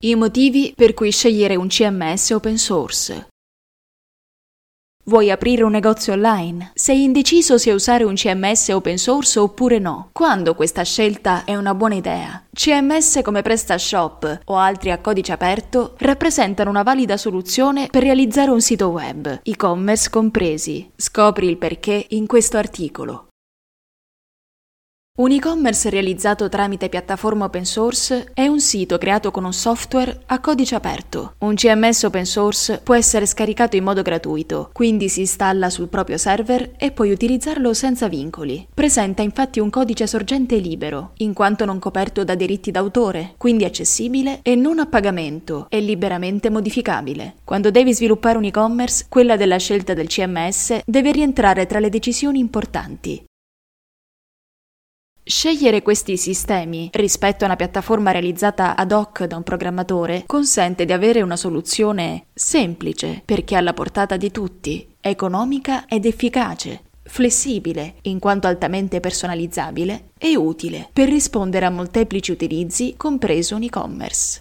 I motivi per cui scegliere un CMS open source. Vuoi aprire un negozio online? Sei indeciso se usare un CMS open source oppure no? Quando questa scelta è una buona idea? CMS come PrestaShop o altri a codice aperto rappresentano una valida soluzione per realizzare un sito web, e-commerce compresi. Scopri il perché in questo articolo. Un e-commerce realizzato tramite piattaforma open source è un sito creato con un software a codice aperto. Un CMS open source può essere scaricato in modo gratuito, quindi si installa sul proprio server e puoi utilizzarlo senza vincoli. Presenta infatti un codice sorgente libero, in quanto non coperto da diritti d'autore, quindi accessibile e non a pagamento e liberamente modificabile. Quando devi sviluppare un e-commerce, quella della scelta del CMS deve rientrare tra le decisioni importanti. Scegliere questi sistemi rispetto a una piattaforma realizzata ad hoc da un programmatore consente di avere una soluzione semplice perché alla portata di tutti, economica ed efficace, flessibile in quanto altamente personalizzabile e utile per rispondere a molteplici utilizzi, compreso un e-commerce.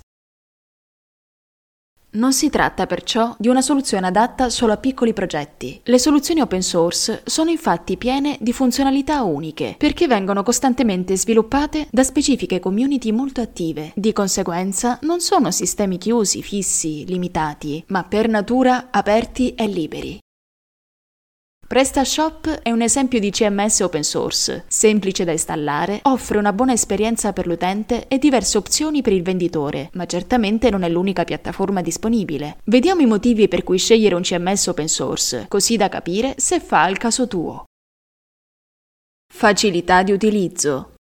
Non si tratta perciò di una soluzione adatta solo a piccoli progetti. Le soluzioni open source sono infatti piene di funzionalità uniche, perché vengono costantemente sviluppate da specifiche community molto attive. Di conseguenza non sono sistemi chiusi, fissi, limitati, ma per natura aperti e liberi. PrestaShop è un esempio di CMS open source, semplice da installare, offre una buona esperienza per l'utente e diverse opzioni per il venditore, ma certamente non è l'unica piattaforma disponibile. Vediamo i motivi per cui scegliere un CMS open source, così da capire se fa al caso tuo. Facilità di utilizzo.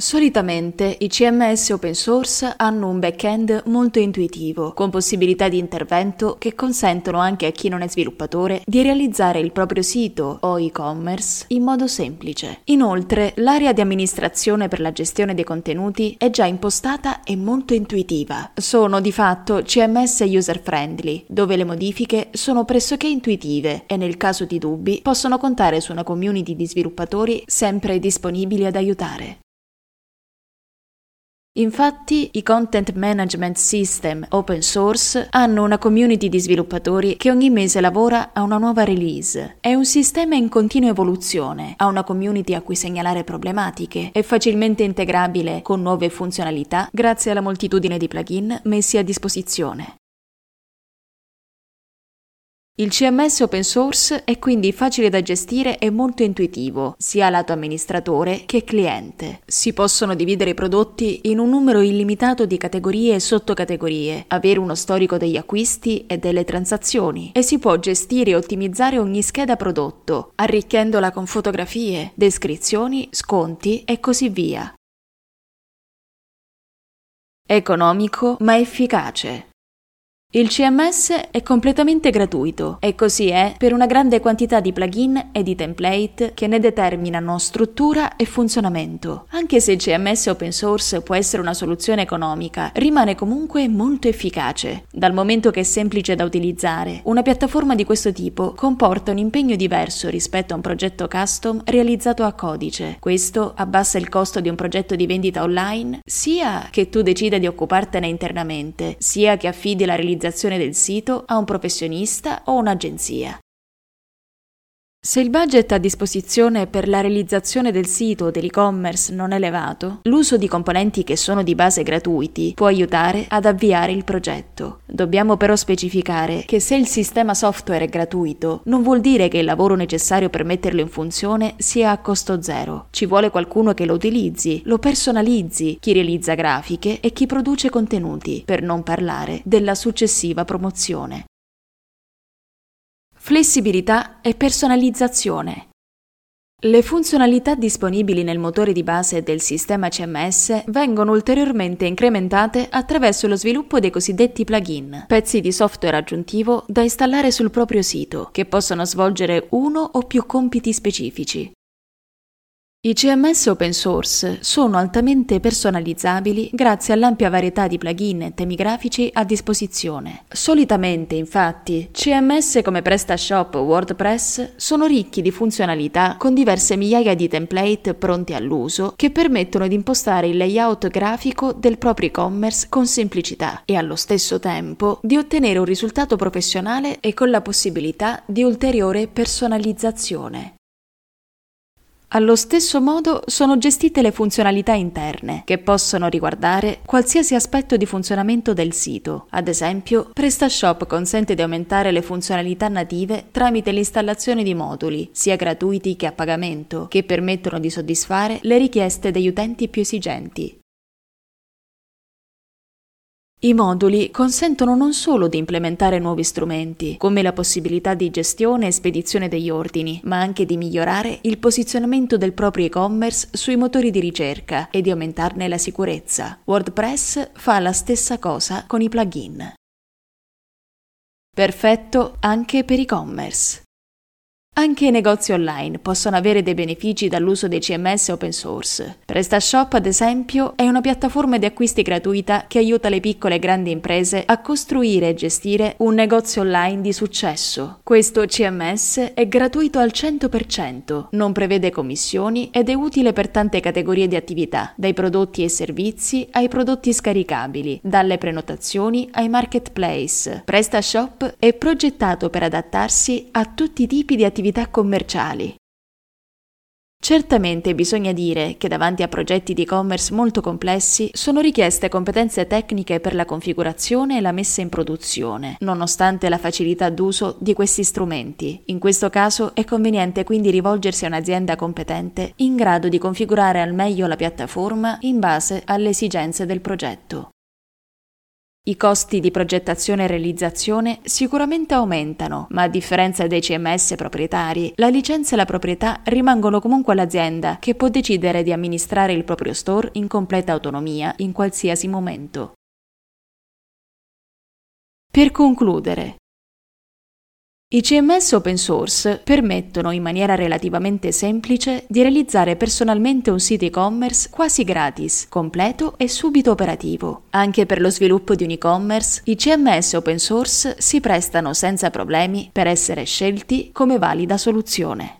Solitamente i CMS open source hanno un back-end molto intuitivo, con possibilità di intervento che consentono anche a chi non è sviluppatore di realizzare il proprio sito o e-commerce in modo semplice. Inoltre, l'area di amministrazione per la gestione dei contenuti è già impostata e molto intuitiva. Sono di fatto CMS user-friendly, dove le modifiche sono pressoché intuitive e nel caso di dubbi possono contare su una community di sviluppatori sempre disponibili ad aiutare. Infatti i content management system open source hanno una community di sviluppatori che ogni mese lavora a una nuova release. È un sistema in continua evoluzione, ha una community a cui segnalare problematiche, è facilmente integrabile con nuove funzionalità grazie alla moltitudine di plugin messi a disposizione. Il CMS open source è quindi facile da gestire e molto intuitivo, sia lato amministratore che cliente. Si possono dividere i prodotti in un numero illimitato di categorie e sottocategorie, avere uno storico degli acquisti e delle transazioni e si può gestire e ottimizzare ogni scheda prodotto, arricchendola con fotografie, descrizioni, sconti e così via. Economico ma efficace. Il CMS è completamente gratuito e così è per una grande quantità di plugin e di template che ne determinano struttura e funzionamento. Anche se il CMS open source può essere una soluzione economica, rimane comunque molto efficace, dal momento che è semplice da utilizzare. Una piattaforma di questo tipo comporta un impegno diverso rispetto a un progetto custom realizzato a codice. Questo abbassa il costo di un progetto di vendita online, sia che tu decida di occupartene internamente, sia che affidi la realizzazione realizzazione del sito a un professionista o un'agenzia. Se il budget a disposizione per la realizzazione del sito o dell'e-commerce non è elevato, l'uso di componenti che sono di base gratuiti può aiutare ad avviare il progetto. Dobbiamo però specificare che se il sistema software è gratuito, non vuol dire che il lavoro necessario per metterlo in funzione sia a costo zero. Ci vuole qualcuno che lo utilizzi, lo personalizzi, chi realizza grafiche e chi produce contenuti, per non parlare della successiva promozione flessibilità e personalizzazione. Le funzionalità disponibili nel motore di base del sistema CMS vengono ulteriormente incrementate attraverso lo sviluppo dei cosiddetti plugin, pezzi di software aggiuntivo da installare sul proprio sito, che possono svolgere uno o più compiti specifici. I CMS open source sono altamente personalizzabili grazie all'ampia varietà di plugin e temi grafici a disposizione. Solitamente, infatti, CMS come PrestaShop o WordPress sono ricchi di funzionalità con diverse migliaia di template pronti all'uso che permettono di impostare il layout grafico del proprio e-commerce con semplicità e allo stesso tempo di ottenere un risultato professionale e con la possibilità di ulteriore personalizzazione. Allo stesso modo sono gestite le funzionalità interne, che possono riguardare qualsiasi aspetto di funzionamento del sito. Ad esempio, PrestaShop consente di aumentare le funzionalità native tramite l'installazione di moduli, sia gratuiti che a pagamento, che permettono di soddisfare le richieste degli utenti più esigenti. I moduli consentono non solo di implementare nuovi strumenti, come la possibilità di gestione e spedizione degli ordini, ma anche di migliorare il posizionamento del proprio e-commerce sui motori di ricerca e di aumentarne la sicurezza. WordPress fa la stessa cosa con i plugin. Perfetto anche per e-commerce. Anche i negozi online possono avere dei benefici dall'uso dei CMS open source. PrestaShop, ad esempio, è una piattaforma di acquisti gratuita che aiuta le piccole e grandi imprese a costruire e gestire un negozio online di successo. Questo CMS è gratuito al 100%, non prevede commissioni ed è utile per tante categorie di attività, dai prodotti e servizi ai prodotti scaricabili, dalle prenotazioni ai marketplace. PrestaShop è progettato per adattarsi a tutti i tipi di attività attività commerciali. Certamente bisogna dire che davanti a progetti di e-commerce molto complessi sono richieste competenze tecniche per la configurazione e la messa in produzione, nonostante la facilità d'uso di questi strumenti. In questo caso è conveniente quindi rivolgersi a un'azienda competente in grado di configurare al meglio la piattaforma in base alle esigenze del progetto. I costi di progettazione e realizzazione sicuramente aumentano, ma a differenza dei CMS proprietari, la licenza e la proprietà rimangono comunque all'azienda che può decidere di amministrare il proprio store in completa autonomia in qualsiasi momento. Per concludere, i CMS open source permettono in maniera relativamente semplice di realizzare personalmente un sito e-commerce quasi gratis, completo e subito operativo. Anche per lo sviluppo di un e-commerce, i CMS open source si prestano senza problemi per essere scelti come valida soluzione.